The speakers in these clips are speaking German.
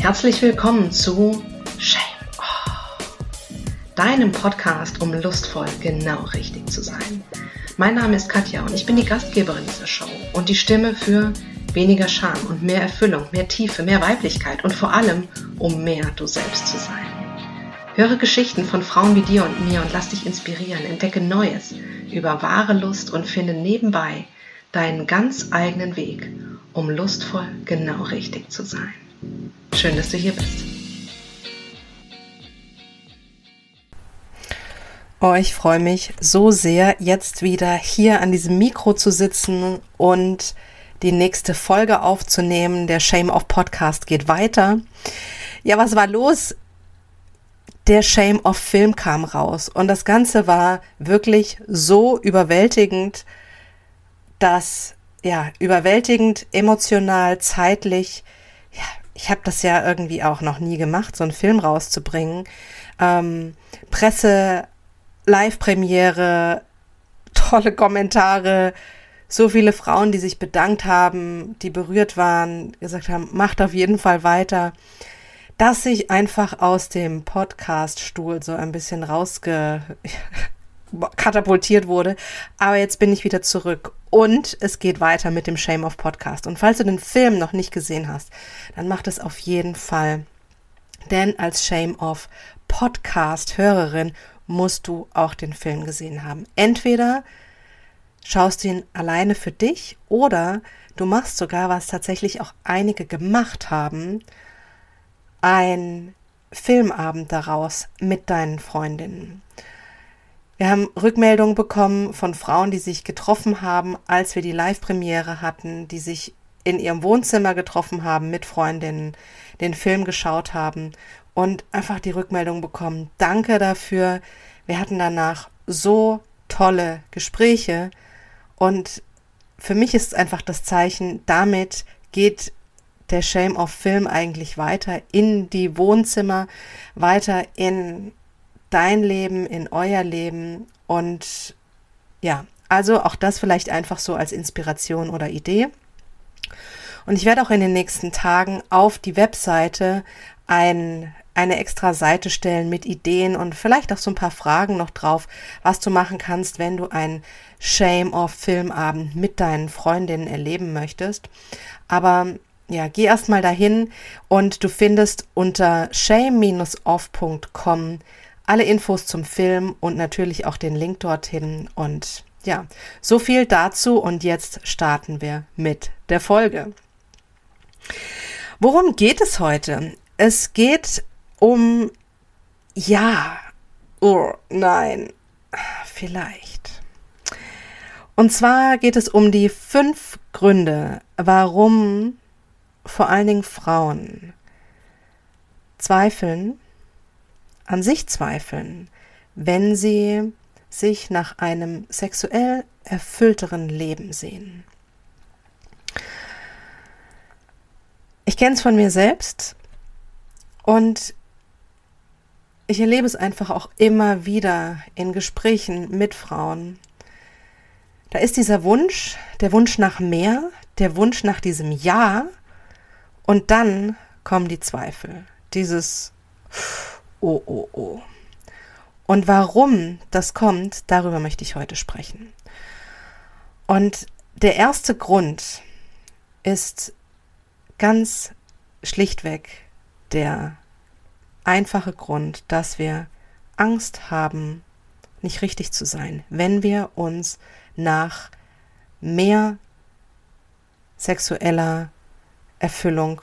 Herzlich willkommen zu Shame, oh, deinem Podcast, um lustvoll genau richtig zu sein. Mein Name ist Katja und ich bin die Gastgeberin dieser Show und die Stimme für weniger Scham und mehr Erfüllung, mehr Tiefe, mehr Weiblichkeit und vor allem, um mehr du selbst zu sein. Höre Geschichten von Frauen wie dir und mir und lass dich inspirieren, entdecke Neues über wahre Lust und finde nebenbei deinen ganz eigenen Weg, um lustvoll genau richtig zu sein. Schön, dass du hier bist. Oh, ich freue mich so sehr, jetzt wieder hier an diesem Mikro zu sitzen und die nächste Folge aufzunehmen. Der Shame of Podcast geht weiter. Ja, was war los? Der Shame of Film kam raus und das Ganze war wirklich so überwältigend, dass, ja, überwältigend, emotional, zeitlich, ich habe das ja irgendwie auch noch nie gemacht, so einen Film rauszubringen. Ähm, Presse, Live-Premiere, tolle Kommentare, so viele Frauen, die sich bedankt haben, die berührt waren, gesagt haben, macht auf jeden Fall weiter, dass ich einfach aus dem Podcast-Stuhl so ein bisschen rausge katapultiert wurde. Aber jetzt bin ich wieder zurück und es geht weiter mit dem Shame of Podcast. Und falls du den Film noch nicht gesehen hast, dann mach das auf jeden Fall. Denn als Shame of Podcast-Hörerin musst du auch den Film gesehen haben. Entweder schaust du ihn alleine für dich oder du machst sogar, was tatsächlich auch einige gemacht haben, ein Filmabend daraus mit deinen Freundinnen. Wir haben Rückmeldungen bekommen von Frauen, die sich getroffen haben, als wir die Live-Premiere hatten, die sich in ihrem Wohnzimmer getroffen haben mit Freundinnen, den Film geschaut haben und einfach die Rückmeldung bekommen. Danke dafür. Wir hatten danach so tolle Gespräche und für mich ist einfach das Zeichen, damit geht der Shame of Film eigentlich weiter in die Wohnzimmer, weiter in dein Leben, in euer Leben und ja, also auch das vielleicht einfach so als Inspiration oder Idee. Und ich werde auch in den nächsten Tagen auf die Webseite ein, eine extra Seite stellen mit Ideen und vielleicht auch so ein paar Fragen noch drauf, was du machen kannst, wenn du ein Shame of Filmabend mit deinen Freundinnen erleben möchtest. Aber ja, geh erstmal dahin und du findest unter shame-off.com alle Infos zum Film und natürlich auch den Link dorthin. Und ja, so viel dazu und jetzt starten wir mit der Folge. Worum geht es heute? Es geht um ja, oh nein, vielleicht. Und zwar geht es um die fünf Gründe, warum vor allen Dingen Frauen zweifeln, an sich zweifeln, wenn sie sich nach einem sexuell erfüllteren Leben sehen. Ich kenne es von mir selbst und ich erlebe es einfach auch immer wieder in Gesprächen mit Frauen. Da ist dieser Wunsch, der Wunsch nach mehr, der Wunsch nach diesem Ja und dann kommen die Zweifel. Dieses oh, oh, oh. Und warum das kommt, darüber möchte ich heute sprechen. Und der erste Grund ist ganz schlichtweg der einfache Grund, dass wir Angst haben, nicht richtig zu sein, wenn wir uns nach mehr sexueller Erfüllung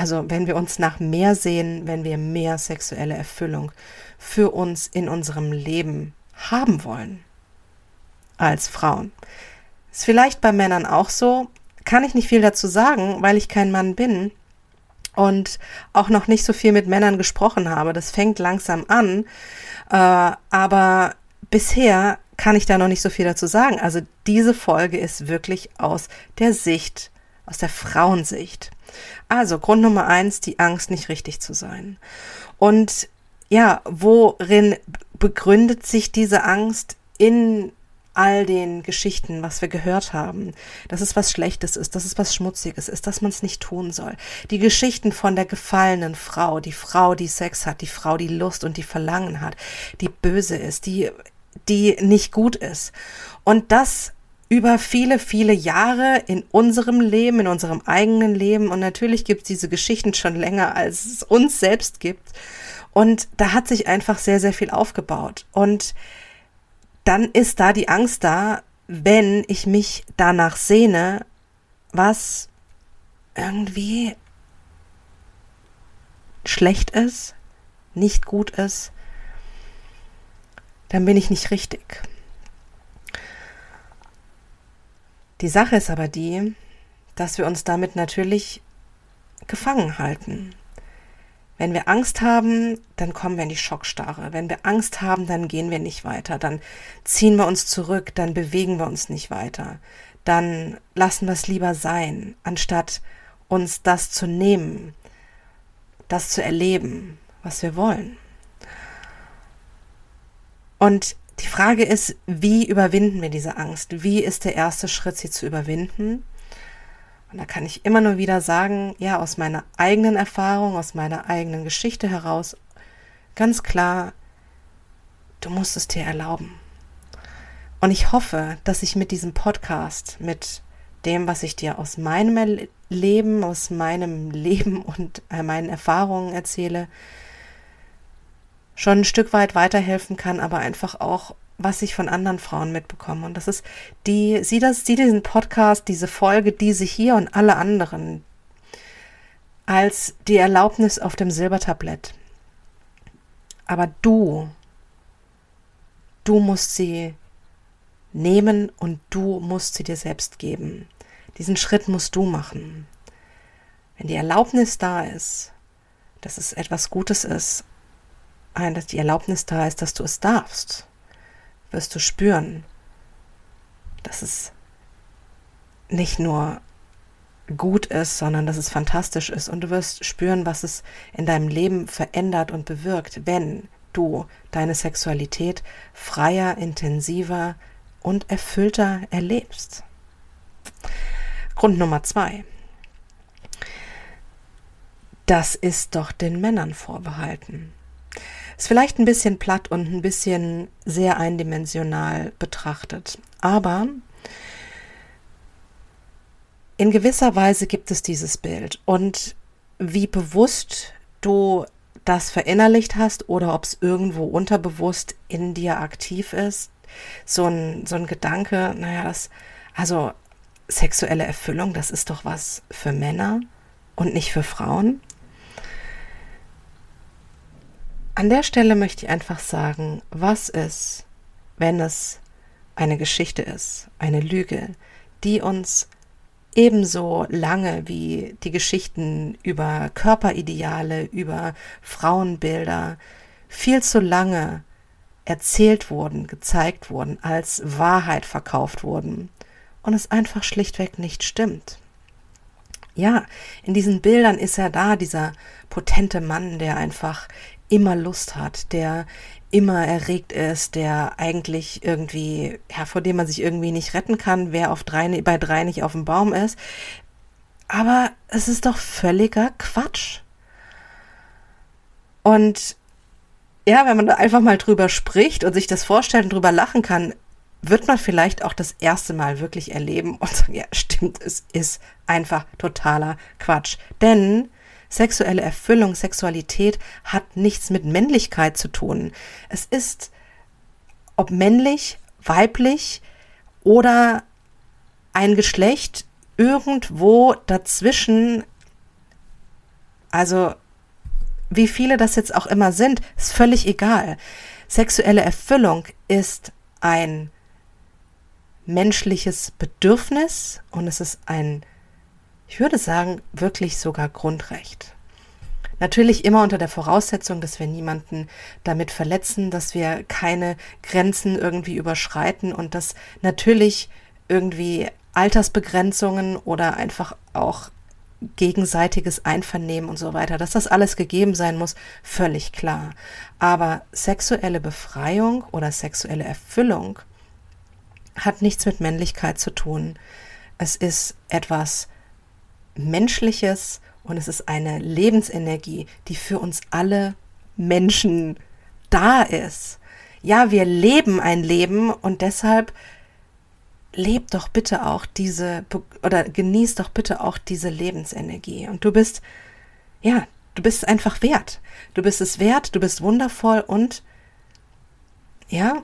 also wenn wir uns nach mehr sehen, wenn wir mehr sexuelle Erfüllung für uns in unserem Leben haben wollen als Frauen. Ist vielleicht bei Männern auch so, kann ich nicht viel dazu sagen, weil ich kein Mann bin und auch noch nicht so viel mit Männern gesprochen habe. Das fängt langsam an, äh, aber bisher kann ich da noch nicht so viel dazu sagen. Also diese Folge ist wirklich aus der Sicht, aus der Frauensicht. Also Grund Nummer eins, die Angst, nicht richtig zu sein. Und ja, worin begründet sich diese Angst in all den Geschichten, was wir gehört haben, dass es was Schlechtes ist, dass es was Schmutziges ist, dass man es nicht tun soll. Die Geschichten von der gefallenen Frau, die Frau, die Sex hat, die Frau, die Lust und die Verlangen hat, die böse ist, die, die nicht gut ist. Und das über viele, viele Jahre in unserem Leben, in unserem eigenen Leben. Und natürlich gibt es diese Geschichten schon länger, als es uns selbst gibt. Und da hat sich einfach sehr, sehr viel aufgebaut. Und dann ist da die Angst da, wenn ich mich danach sehne, was irgendwie schlecht ist, nicht gut ist, dann bin ich nicht richtig. Die Sache ist aber die, dass wir uns damit natürlich gefangen halten. Wenn wir Angst haben, dann kommen wir in die Schockstarre. Wenn wir Angst haben, dann gehen wir nicht weiter. Dann ziehen wir uns zurück, dann bewegen wir uns nicht weiter. Dann lassen wir es lieber sein, anstatt uns das zu nehmen, das zu erleben, was wir wollen. Und die Frage ist, wie überwinden wir diese Angst? Wie ist der erste Schritt, sie zu überwinden? Und da kann ich immer nur wieder sagen, ja, aus meiner eigenen Erfahrung, aus meiner eigenen Geschichte heraus, ganz klar, du musst es dir erlauben. Und ich hoffe, dass ich mit diesem Podcast, mit dem, was ich dir aus meinem Leben, aus meinem Leben und äh, meinen Erfahrungen erzähle, schon ein Stück weit weiterhelfen kann, aber einfach auch was ich von anderen Frauen mitbekomme. Und das ist die, sie das, sie diesen Podcast, diese Folge, diese hier und alle anderen als die Erlaubnis auf dem Silbertablett. Aber du, du musst sie nehmen und du musst sie dir selbst geben. Diesen Schritt musst du machen. Wenn die Erlaubnis da ist, dass es etwas Gutes ist, dass die Erlaubnis da ist, dass du es darfst, wirst du spüren, dass es nicht nur gut ist, sondern dass es fantastisch ist. Und du wirst spüren, was es in deinem Leben verändert und bewirkt, wenn du deine Sexualität freier, intensiver und erfüllter erlebst. Grund Nummer zwei. Das ist doch den Männern vorbehalten. Ist vielleicht ein bisschen platt und ein bisschen sehr eindimensional betrachtet. Aber in gewisser Weise gibt es dieses Bild. Und wie bewusst du das verinnerlicht hast oder ob es irgendwo unterbewusst in dir aktiv ist, so ein, so ein Gedanke, naja, das, also sexuelle Erfüllung, das ist doch was für Männer und nicht für Frauen. An der Stelle möchte ich einfach sagen, was ist, wenn es eine Geschichte ist, eine Lüge, die uns ebenso lange wie die Geschichten über Körperideale, über Frauenbilder viel zu lange erzählt wurden, gezeigt wurden, als Wahrheit verkauft wurden und es einfach schlichtweg nicht stimmt. Ja, in diesen Bildern ist er da, dieser potente Mann, der einfach immer Lust hat, der immer erregt ist, der eigentlich irgendwie, ja, vor dem man sich irgendwie nicht retten kann, wer auf drei, bei drei nicht auf dem Baum ist. Aber es ist doch völliger Quatsch. Und ja, wenn man da einfach mal drüber spricht und sich das vorstellt und drüber lachen kann, wird man vielleicht auch das erste Mal wirklich erleben und sagen, ja, stimmt, es ist einfach totaler Quatsch. Denn Sexuelle Erfüllung, Sexualität hat nichts mit Männlichkeit zu tun. Es ist, ob männlich, weiblich oder ein Geschlecht irgendwo dazwischen, also wie viele das jetzt auch immer sind, ist völlig egal. Sexuelle Erfüllung ist ein menschliches Bedürfnis und es ist ein ich würde sagen, wirklich sogar Grundrecht. Natürlich immer unter der Voraussetzung, dass wir niemanden damit verletzen, dass wir keine Grenzen irgendwie überschreiten und dass natürlich irgendwie Altersbegrenzungen oder einfach auch gegenseitiges Einvernehmen und so weiter, dass das alles gegeben sein muss, völlig klar. Aber sexuelle Befreiung oder sexuelle Erfüllung hat nichts mit Männlichkeit zu tun. Es ist etwas Menschliches und es ist eine Lebensenergie, die für uns alle Menschen da ist. Ja, wir leben ein Leben und deshalb lebt doch bitte auch diese oder genießt doch bitte auch diese Lebensenergie. Und du bist, ja, du bist einfach wert. Du bist es wert, du bist wundervoll und ja,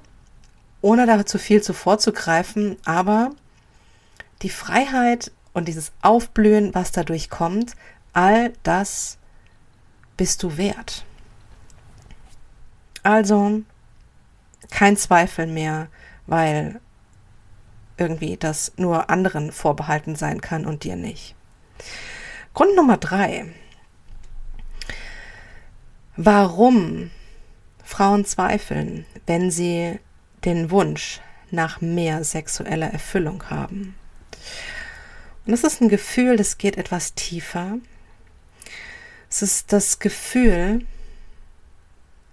ohne da zu viel zuvorzugreifen, aber die Freiheit und dieses Aufblühen, was dadurch kommt, all das bist du wert. Also kein Zweifel mehr, weil irgendwie das nur anderen vorbehalten sein kann und dir nicht. Grund Nummer drei. Warum Frauen zweifeln, wenn sie den Wunsch nach mehr sexueller Erfüllung haben. Und das ist ein Gefühl, das geht etwas tiefer. Es ist das Gefühl,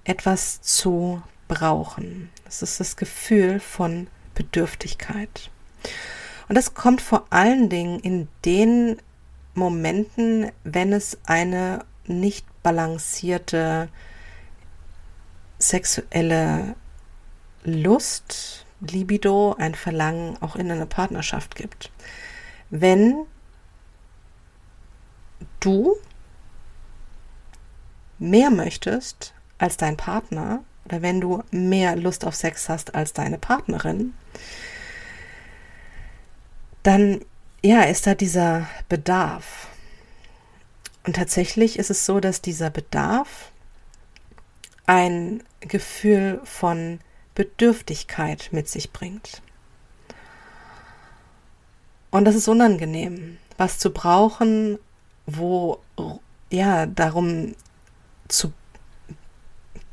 etwas zu brauchen. Es ist das Gefühl von Bedürftigkeit. Und das kommt vor allen Dingen in den Momenten, wenn es eine nicht balancierte sexuelle Lust, Libido, ein Verlangen auch in einer Partnerschaft gibt. Wenn du mehr möchtest als dein Partner oder wenn du mehr Lust auf Sex hast als deine Partnerin, dann ja, ist da dieser Bedarf. Und tatsächlich ist es so, dass dieser Bedarf ein Gefühl von Bedürftigkeit mit sich bringt. Und das ist unangenehm, was zu brauchen, wo ja darum zu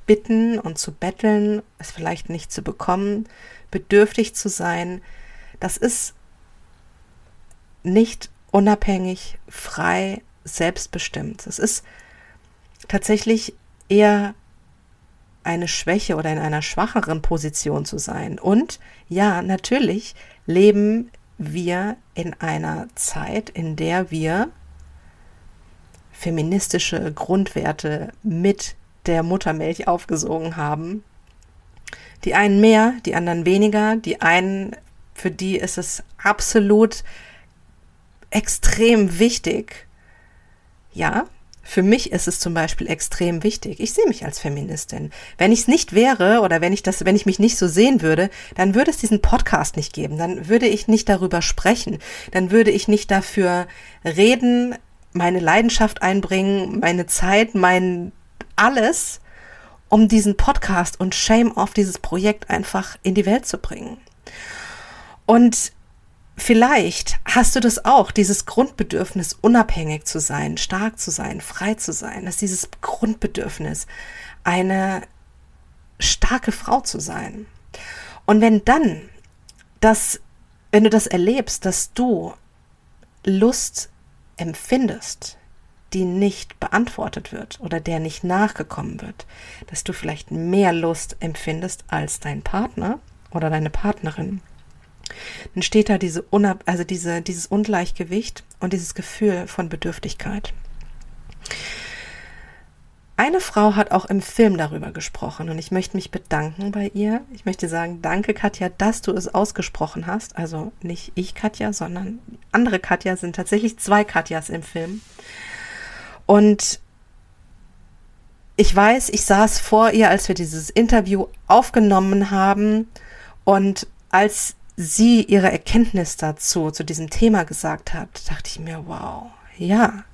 bitten und zu betteln, es vielleicht nicht zu bekommen, bedürftig zu sein, das ist nicht unabhängig, frei, selbstbestimmt. Es ist tatsächlich eher eine Schwäche oder in einer schwacheren Position zu sein. Und ja, natürlich leben wir in einer Zeit, in der wir feministische Grundwerte mit der Muttermilch aufgesogen haben. Die einen mehr, die anderen weniger. Die einen, für die ist es absolut extrem wichtig. Ja, für mich ist es zum Beispiel extrem wichtig. Ich sehe mich als Feministin. Wenn ich es nicht wäre oder wenn ich das, wenn ich mich nicht so sehen würde, dann würde es diesen Podcast nicht geben. Dann würde ich nicht darüber sprechen. Dann würde ich nicht dafür reden, meine Leidenschaft einbringen, meine Zeit, mein alles, um diesen Podcast und Shame Off dieses Projekt einfach in die Welt zu bringen. Und Vielleicht hast du das auch, dieses Grundbedürfnis, unabhängig zu sein, stark zu sein, frei zu sein, dass dieses Grundbedürfnis, eine starke Frau zu sein. Und wenn dann das, wenn du das erlebst, dass du Lust empfindest, die nicht beantwortet wird oder der nicht nachgekommen wird, dass du vielleicht mehr Lust empfindest als dein Partner oder deine Partnerin, dann steht da diese Unab also diese, dieses Ungleichgewicht und dieses Gefühl von Bedürftigkeit. Eine Frau hat auch im Film darüber gesprochen und ich möchte mich bedanken bei ihr. Ich möchte sagen, danke Katja, dass du es ausgesprochen hast. Also nicht ich Katja, sondern andere Katja sind tatsächlich zwei Katjas im Film. Und ich weiß, ich saß vor ihr, als wir dieses Interview aufgenommen haben und als sie ihre Erkenntnis dazu, zu diesem Thema gesagt hat, dachte ich mir, wow, ja.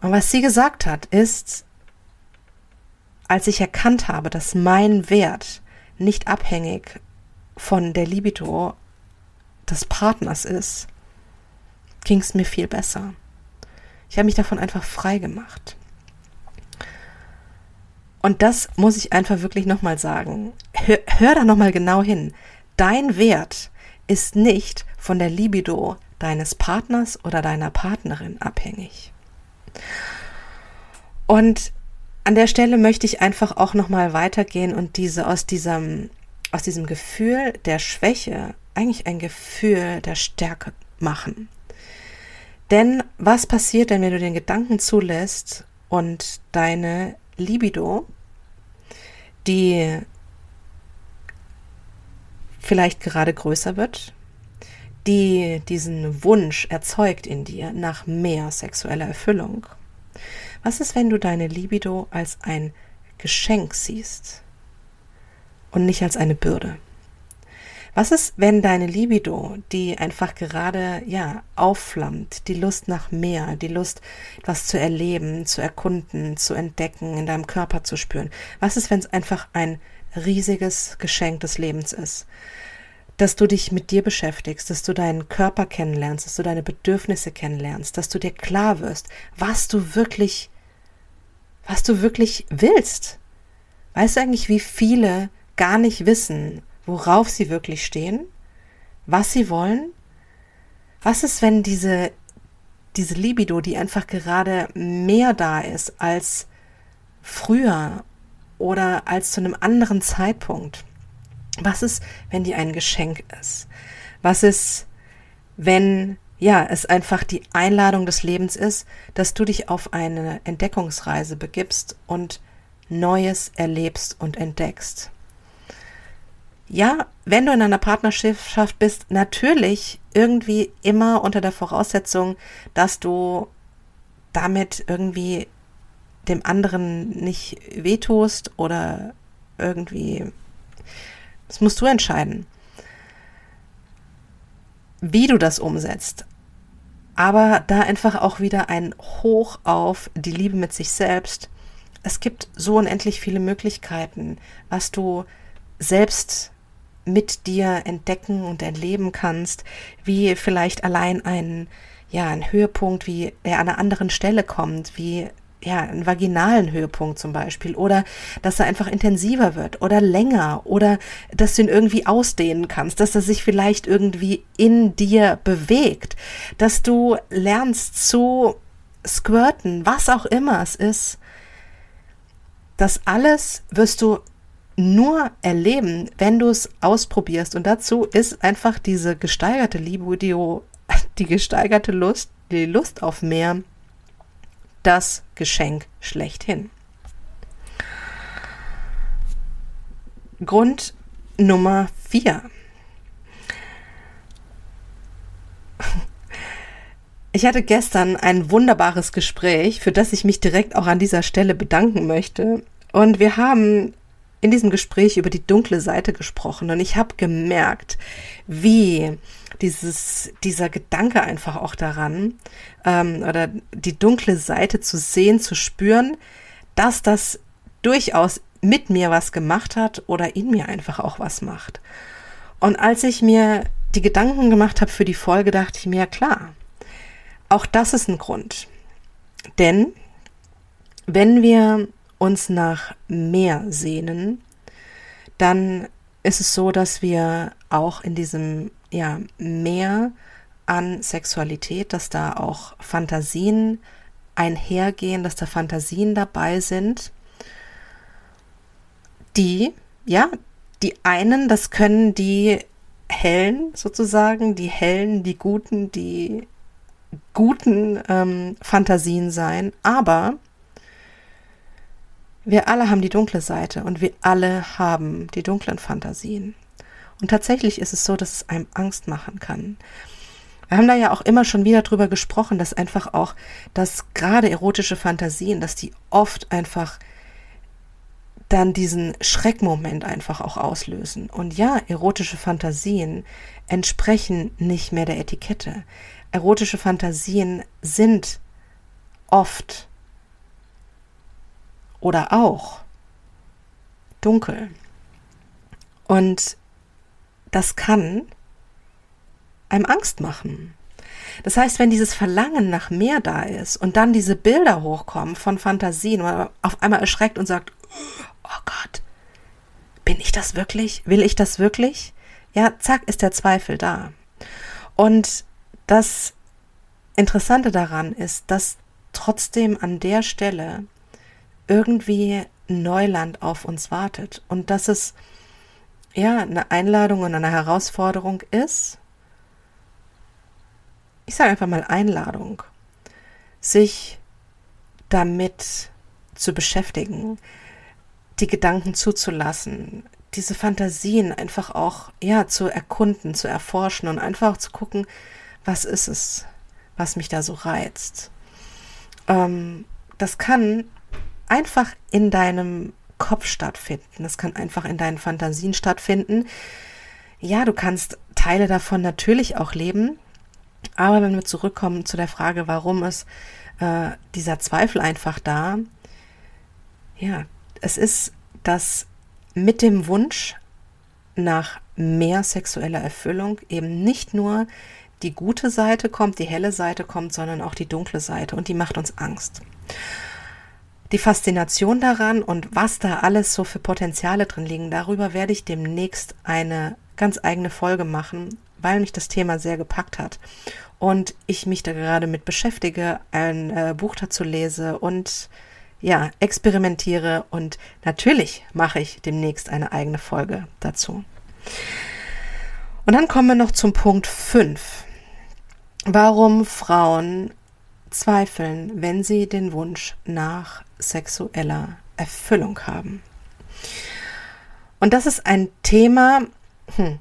Und was sie gesagt hat, ist, als ich erkannt habe, dass mein Wert nicht abhängig von der Libido des Partners ist, ging es mir viel besser. Ich habe mich davon einfach frei gemacht. Und das muss ich einfach wirklich nochmal sagen. Hör, hör da nochmal genau hin. Dein Wert ist nicht von der Libido deines Partners oder deiner Partnerin abhängig. Und an der Stelle möchte ich einfach auch noch mal weitergehen und diese aus diesem aus diesem Gefühl der Schwäche eigentlich ein Gefühl der Stärke machen. Denn was passiert denn, wenn du den Gedanken zulässt und deine Libido, die vielleicht gerade größer wird, die diesen Wunsch erzeugt in dir nach mehr sexueller Erfüllung? Was ist, wenn du deine Libido als ein Geschenk siehst und nicht als eine Bürde? Was ist, wenn deine Libido, die einfach gerade, ja, aufflammt, die Lust nach mehr, die Lust, etwas zu erleben, zu erkunden, zu entdecken, in deinem Körper zu spüren? Was ist, wenn es einfach ein riesiges Geschenk des Lebens ist? Dass du dich mit dir beschäftigst, dass du deinen Körper kennenlernst, dass du deine Bedürfnisse kennenlernst, dass du dir klar wirst, was du wirklich, was du wirklich willst. Weißt du eigentlich, wie viele gar nicht wissen, worauf sie wirklich stehen, was sie wollen. Was ist, wenn diese, diese Libido, die einfach gerade mehr da ist als früher oder als zu einem anderen Zeitpunkt? Was ist, wenn die ein Geschenk ist? Was ist, wenn ja, es einfach die Einladung des Lebens ist, dass du dich auf eine Entdeckungsreise begibst und Neues erlebst und entdeckst? ja, wenn du in einer Partnerschaft bist, natürlich irgendwie immer unter der Voraussetzung, dass du damit irgendwie dem anderen nicht wehtust oder irgendwie, das musst du entscheiden, wie du das umsetzt. Aber da einfach auch wieder ein Hoch auf die Liebe mit sich selbst. Es gibt so unendlich viele Möglichkeiten, was du selbst mit dir entdecken und erleben kannst, wie vielleicht allein ein, ja, ein Höhepunkt, wie er an einer anderen Stelle kommt, wie ja, einen vaginalen Höhepunkt zum Beispiel oder dass er einfach intensiver wird oder länger oder dass du ihn irgendwie ausdehnen kannst, dass er sich vielleicht irgendwie in dir bewegt, dass du lernst zu squirten, was auch immer es ist. Das alles wirst du nur erleben, wenn du es ausprobierst. Und dazu ist einfach diese gesteigerte Libido, die gesteigerte Lust, die Lust auf mehr, das Geschenk schlechthin. Grund Nummer vier. Ich hatte gestern ein wunderbares Gespräch, für das ich mich direkt auch an dieser Stelle bedanken möchte. Und wir haben in diesem Gespräch über die dunkle Seite gesprochen und ich habe gemerkt, wie dieses, dieser Gedanke einfach auch daran ähm, oder die dunkle Seite zu sehen, zu spüren, dass das durchaus mit mir was gemacht hat oder in mir einfach auch was macht. Und als ich mir die Gedanken gemacht habe für die Folge, dachte ich mir, klar, auch das ist ein Grund. Denn wenn wir uns nach mehr sehnen, dann ist es so, dass wir auch in diesem ja, Meer an Sexualität, dass da auch Fantasien einhergehen, dass da Fantasien dabei sind, die, ja, die einen, das können die hellen sozusagen, die hellen, die guten, die guten ähm, Fantasien sein, aber wir alle haben die dunkle Seite und wir alle haben die dunklen Fantasien. Und tatsächlich ist es so, dass es einem Angst machen kann. Wir haben da ja auch immer schon wieder drüber gesprochen, dass einfach auch, dass gerade erotische Fantasien, dass die oft einfach dann diesen Schreckmoment einfach auch auslösen. Und ja, erotische Fantasien entsprechen nicht mehr der Etikette. Erotische Fantasien sind oft oder auch dunkel. Und das kann einem Angst machen. Das heißt, wenn dieses Verlangen nach mehr da ist und dann diese Bilder hochkommen von Fantasien, man auf einmal erschreckt und sagt, oh Gott, bin ich das wirklich? Will ich das wirklich? Ja, zack, ist der Zweifel da. Und das Interessante daran ist, dass trotzdem an der Stelle irgendwie Neuland auf uns wartet und dass es ja, eine Einladung und eine Herausforderung ist, ich sage einfach mal Einladung, sich damit zu beschäftigen, die Gedanken zuzulassen, diese Fantasien einfach auch ja zu erkunden, zu erforschen und einfach zu gucken, was ist es, was mich da so reizt. Ähm, das kann einfach in deinem Kopf stattfinden. Das kann einfach in deinen Fantasien stattfinden. Ja, du kannst Teile davon natürlich auch leben. Aber wenn wir zurückkommen zu der Frage, warum ist äh, dieser Zweifel einfach da? Ja, es ist das mit dem Wunsch nach mehr sexueller Erfüllung eben nicht nur die gute Seite kommt, die helle Seite kommt, sondern auch die dunkle Seite und die macht uns Angst. Die Faszination daran und was da alles so für Potenziale drin liegen, darüber werde ich demnächst eine ganz eigene Folge machen, weil mich das Thema sehr gepackt hat und ich mich da gerade mit beschäftige, ein äh, Buch dazu lese und ja, experimentiere und natürlich mache ich demnächst eine eigene Folge dazu. Und dann kommen wir noch zum Punkt 5. Warum Frauen zweifeln, wenn sie den Wunsch nach sexueller Erfüllung haben. Und das ist ein Thema, hm,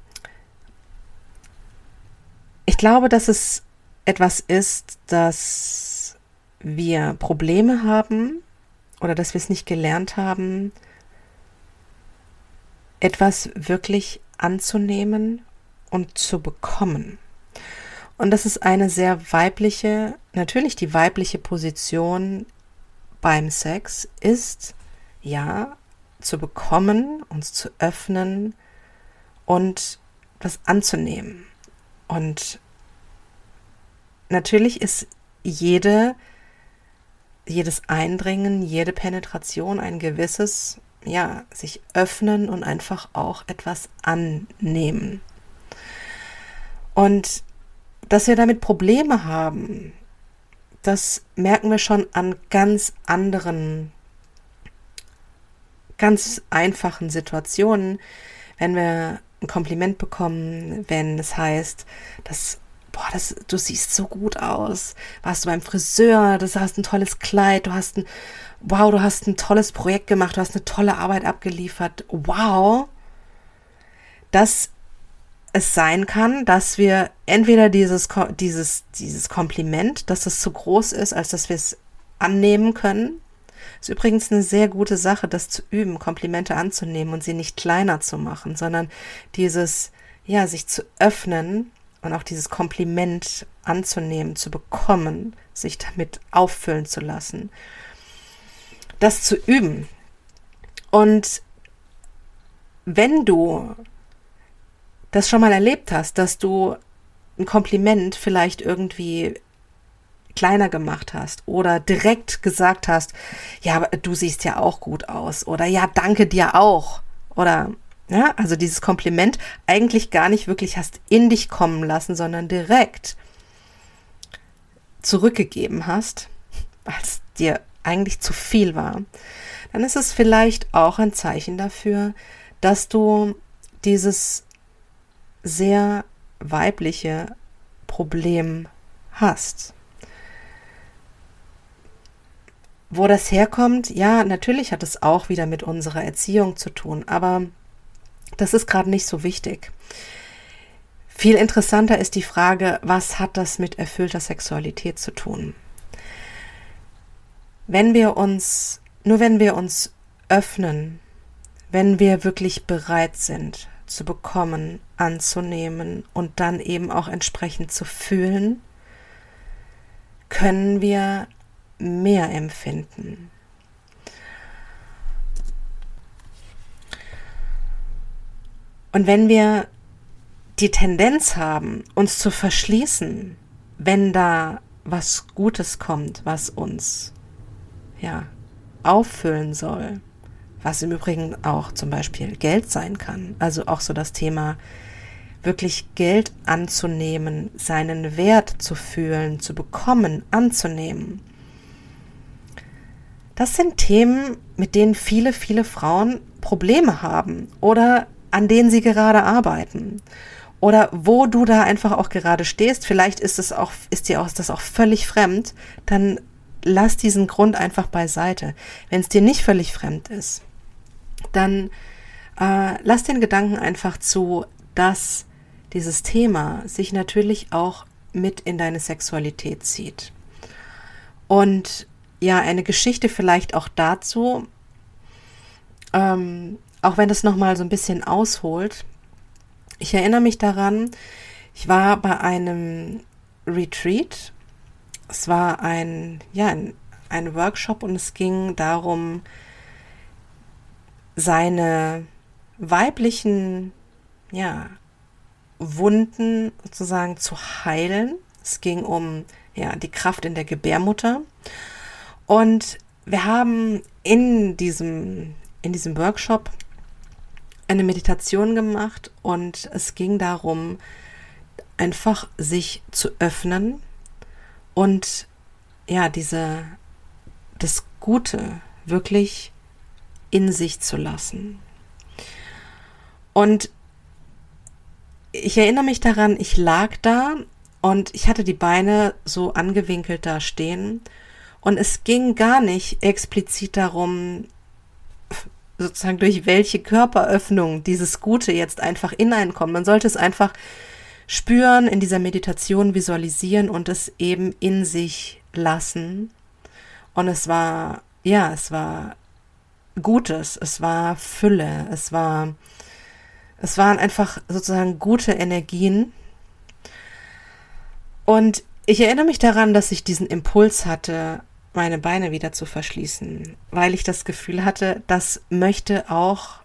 ich glaube, dass es etwas ist, dass wir Probleme haben oder dass wir es nicht gelernt haben, etwas wirklich anzunehmen und zu bekommen. Und das ist eine sehr weibliche, natürlich die weibliche Position beim Sex ist, ja, zu bekommen, uns zu öffnen und das anzunehmen. Und natürlich ist jede jedes Eindringen, jede Penetration ein gewisses, ja, sich öffnen und einfach auch etwas annehmen. Und dass wir damit Probleme haben, das merken wir schon an ganz anderen, ganz einfachen Situationen, wenn wir ein Kompliment bekommen, wenn es heißt, dass boah, das, du siehst so gut aus. Warst du beim Friseur, du hast ein tolles Kleid, du hast ein, wow, du hast ein tolles Projekt gemacht, du hast eine tolle Arbeit abgeliefert. Wow. Dass es sein kann, dass wir entweder dieses, dieses, dieses Kompliment, dass es zu groß ist, als dass wir es annehmen können. Ist übrigens eine sehr gute Sache, das zu üben, Komplimente anzunehmen und sie nicht kleiner zu machen, sondern dieses, ja, sich zu öffnen und auch dieses Kompliment anzunehmen, zu bekommen, sich damit auffüllen zu lassen, das zu üben. Und wenn du das schon mal erlebt hast, dass du ein Kompliment vielleicht irgendwie kleiner gemacht hast oder direkt gesagt hast, ja, du siehst ja auch gut aus oder ja, danke dir auch oder ja, also dieses Kompliment eigentlich gar nicht wirklich hast in dich kommen lassen, sondern direkt zurückgegeben hast, es dir eigentlich zu viel war, dann ist es vielleicht auch ein Zeichen dafür, dass du dieses sehr weibliche Problem hast. Wo das herkommt, ja, natürlich hat es auch wieder mit unserer Erziehung zu tun, aber das ist gerade nicht so wichtig. Viel interessanter ist die Frage, was hat das mit erfüllter Sexualität zu tun? Wenn wir uns, nur wenn wir uns öffnen, wenn wir wirklich bereit sind zu bekommen, anzunehmen und dann eben auch entsprechend zu fühlen, können wir mehr empfinden. Und wenn wir die Tendenz haben, uns zu verschließen, wenn da was Gutes kommt, was uns ja auffüllen soll, was im Übrigen auch zum Beispiel Geld sein kann, also auch so das Thema wirklich Geld anzunehmen, seinen Wert zu fühlen, zu bekommen, anzunehmen. Das sind Themen, mit denen viele, viele Frauen Probleme haben oder an denen sie gerade arbeiten oder wo du da einfach auch gerade stehst. Vielleicht ist es auch, ist dir auch das auch völlig fremd. Dann lass diesen Grund einfach beiseite. Wenn es dir nicht völlig fremd ist, dann äh, lass den Gedanken einfach zu, dass dieses Thema sich natürlich auch mit in deine Sexualität zieht. Und ja, eine Geschichte vielleicht auch dazu, ähm, auch wenn das nochmal so ein bisschen ausholt. Ich erinnere mich daran, ich war bei einem Retreat. Es war ein, ja, ein, ein Workshop und es ging darum, seine weiblichen, ja, Wunden sozusagen zu heilen. Es ging um ja, die Kraft in der Gebärmutter. Und wir haben in diesem, in diesem Workshop eine Meditation gemacht und es ging darum, einfach sich zu öffnen und ja, diese, das Gute wirklich in sich zu lassen. Und ich erinnere mich daran, ich lag da und ich hatte die Beine so angewinkelt da stehen und es ging gar nicht explizit darum, sozusagen durch welche Körperöffnung dieses Gute jetzt einfach hineinkommt. Man sollte es einfach spüren, in dieser Meditation visualisieren und es eben in sich lassen. Und es war, ja, es war Gutes, es war Fülle, es war es waren einfach sozusagen gute Energien. Und ich erinnere mich daran, dass ich diesen Impuls hatte, meine Beine wieder zu verschließen, weil ich das Gefühl hatte, das möchte auch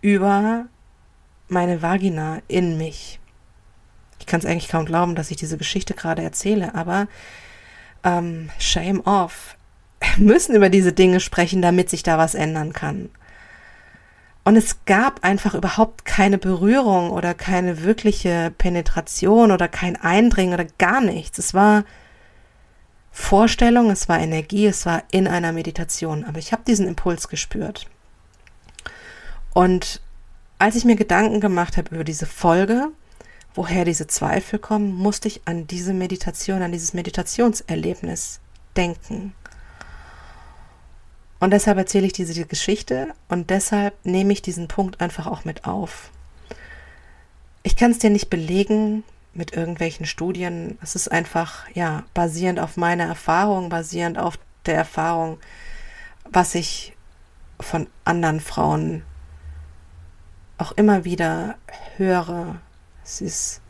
über meine Vagina in mich. Ich kann es eigentlich kaum glauben, dass ich diese Geschichte gerade erzähle, aber ähm, shame off. Müssen über diese Dinge sprechen, damit sich da was ändern kann. Und es gab einfach überhaupt keine Berührung oder keine wirkliche Penetration oder kein Eindringen oder gar nichts. Es war Vorstellung, es war Energie, es war in einer Meditation. Aber ich habe diesen Impuls gespürt. Und als ich mir Gedanken gemacht habe über diese Folge, woher diese Zweifel kommen, musste ich an diese Meditation, an dieses Meditationserlebnis denken. Und deshalb erzähle ich diese Geschichte und deshalb nehme ich diesen Punkt einfach auch mit auf. Ich kann es dir nicht belegen mit irgendwelchen Studien. Es ist einfach, ja, basierend auf meiner Erfahrung, basierend auf der Erfahrung, was ich von anderen Frauen auch immer wieder höre. Es ist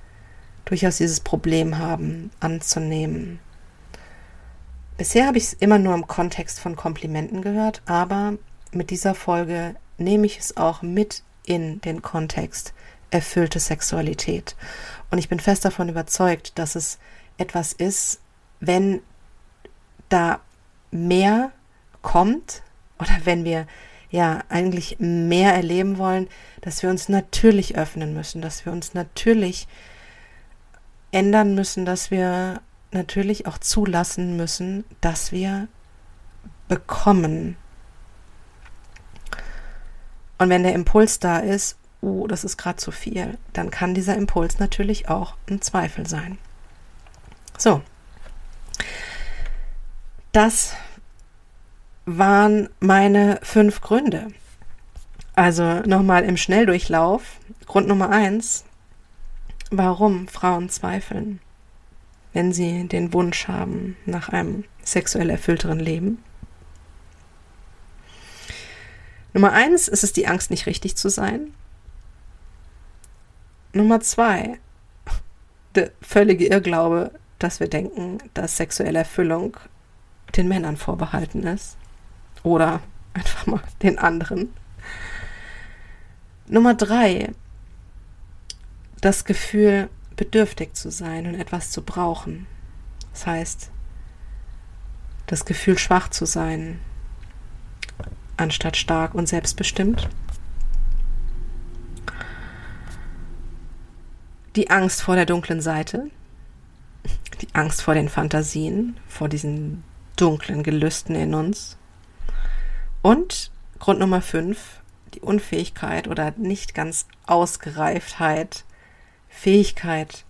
durchaus dieses Problem haben, anzunehmen. Bisher habe ich es immer nur im Kontext von Komplimenten gehört, aber mit dieser Folge nehme ich es auch mit in den Kontext erfüllte Sexualität. Und ich bin fest davon überzeugt, dass es etwas ist, wenn da mehr kommt oder wenn wir ja eigentlich mehr erleben wollen, dass wir uns natürlich öffnen müssen, dass wir uns natürlich ändern müssen, dass wir natürlich auch zulassen müssen, dass wir bekommen. Und wenn der Impuls da ist, oh, das ist gerade zu viel, dann kann dieser Impuls natürlich auch ein Zweifel sein. So. Das waren meine fünf Gründe. Also nochmal im Schnelldurchlauf. Grund Nummer eins, warum Frauen zweifeln wenn sie den Wunsch haben nach einem sexuell erfüllteren Leben. Nummer eins ist es die Angst, nicht richtig zu sein. Nummer zwei, der völlige Irrglaube, dass wir denken, dass sexuelle Erfüllung den Männern vorbehalten ist. Oder einfach mal den anderen. Nummer drei, das Gefühl, bedürftig zu sein und etwas zu brauchen. Das heißt, das Gefühl schwach zu sein, anstatt stark und selbstbestimmt. Die Angst vor der dunklen Seite, die Angst vor den Fantasien, vor diesen dunklen Gelüsten in uns. Und Grund Nummer fünf, die Unfähigkeit oder nicht ganz Ausgereiftheit, Fähigkeit,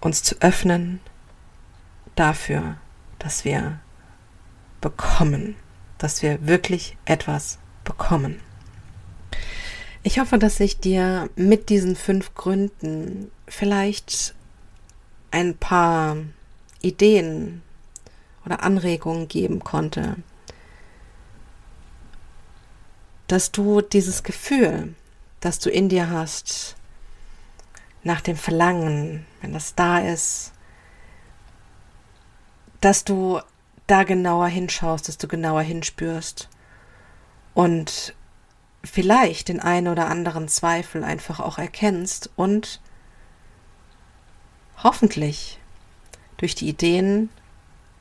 uns zu öffnen dafür, dass wir bekommen, dass wir wirklich etwas bekommen. Ich hoffe, dass ich dir mit diesen fünf Gründen vielleicht ein paar Ideen oder Anregungen geben konnte, dass du dieses Gefühl, das du in dir hast, nach dem Verlangen, wenn das da ist, dass du da genauer hinschaust, dass du genauer hinspürst und vielleicht den einen oder anderen Zweifel einfach auch erkennst und hoffentlich durch die Ideen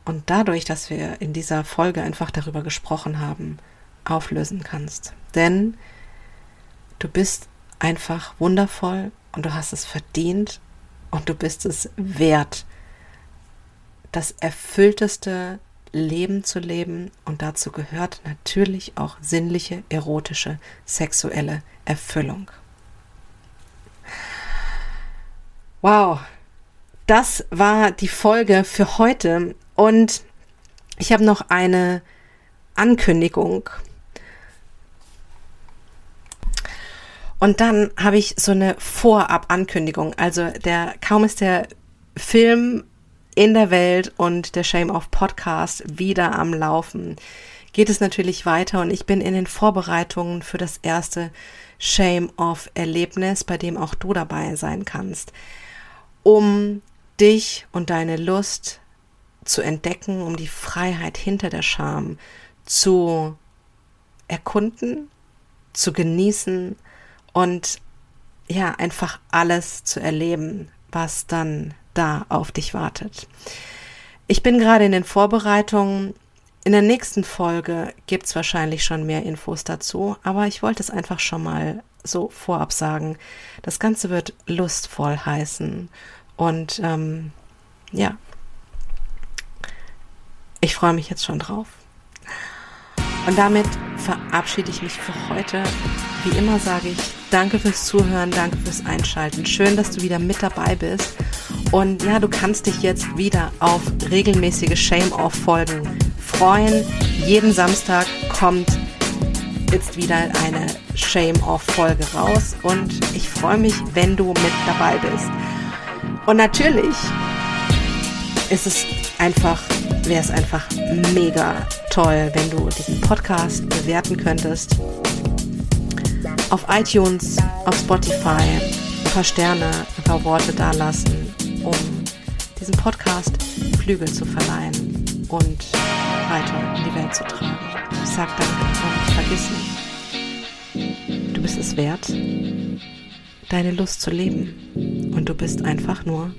und dadurch, dass wir in dieser Folge einfach darüber gesprochen haben, auflösen kannst. Denn du bist einfach wundervoll und du hast es verdient und du bist es wert, das erfüllteste Leben zu leben und dazu gehört natürlich auch sinnliche, erotische, sexuelle Erfüllung. Wow, das war die Folge für heute und ich habe noch eine Ankündigung. Und dann habe ich so eine Vorab-Ankündigung. Also der kaum ist der Film in der Welt und der Shame of Podcast wieder am Laufen, geht es natürlich weiter und ich bin in den Vorbereitungen für das erste Shame of Erlebnis, bei dem auch du dabei sein kannst, um dich und deine Lust zu entdecken, um die Freiheit hinter der Scham zu erkunden, zu genießen und ja, einfach alles zu erleben, was dann da auf dich wartet. Ich bin gerade in den Vorbereitungen. In der nächsten Folge gibt es wahrscheinlich schon mehr Infos dazu, aber ich wollte es einfach schon mal so vorab sagen. Das Ganze wird lustvoll heißen und ähm, ja, ich freue mich jetzt schon drauf. Und damit verabschiede ich mich für heute. Wie immer sage ich danke fürs Zuhören, danke fürs Einschalten. Schön, dass du wieder mit dabei bist. Und ja, du kannst dich jetzt wieder auf regelmäßige Shame-Off-Folgen freuen. Jeden Samstag kommt jetzt wieder eine Shame-Off-Folge raus. Und ich freue mich, wenn du mit dabei bist. Und natürlich ist es einfach, wäre es einfach mega toll, wenn du diesen Podcast bewerten könntest. Auf iTunes, auf Spotify, ein paar Sterne, ein paar Worte dalassen, um diesem Podcast Flügel zu verleihen und weiter in die Welt zu tragen. Ich sag danke und vergiss nicht, du bist es wert, deine Lust zu leben und du bist einfach nur.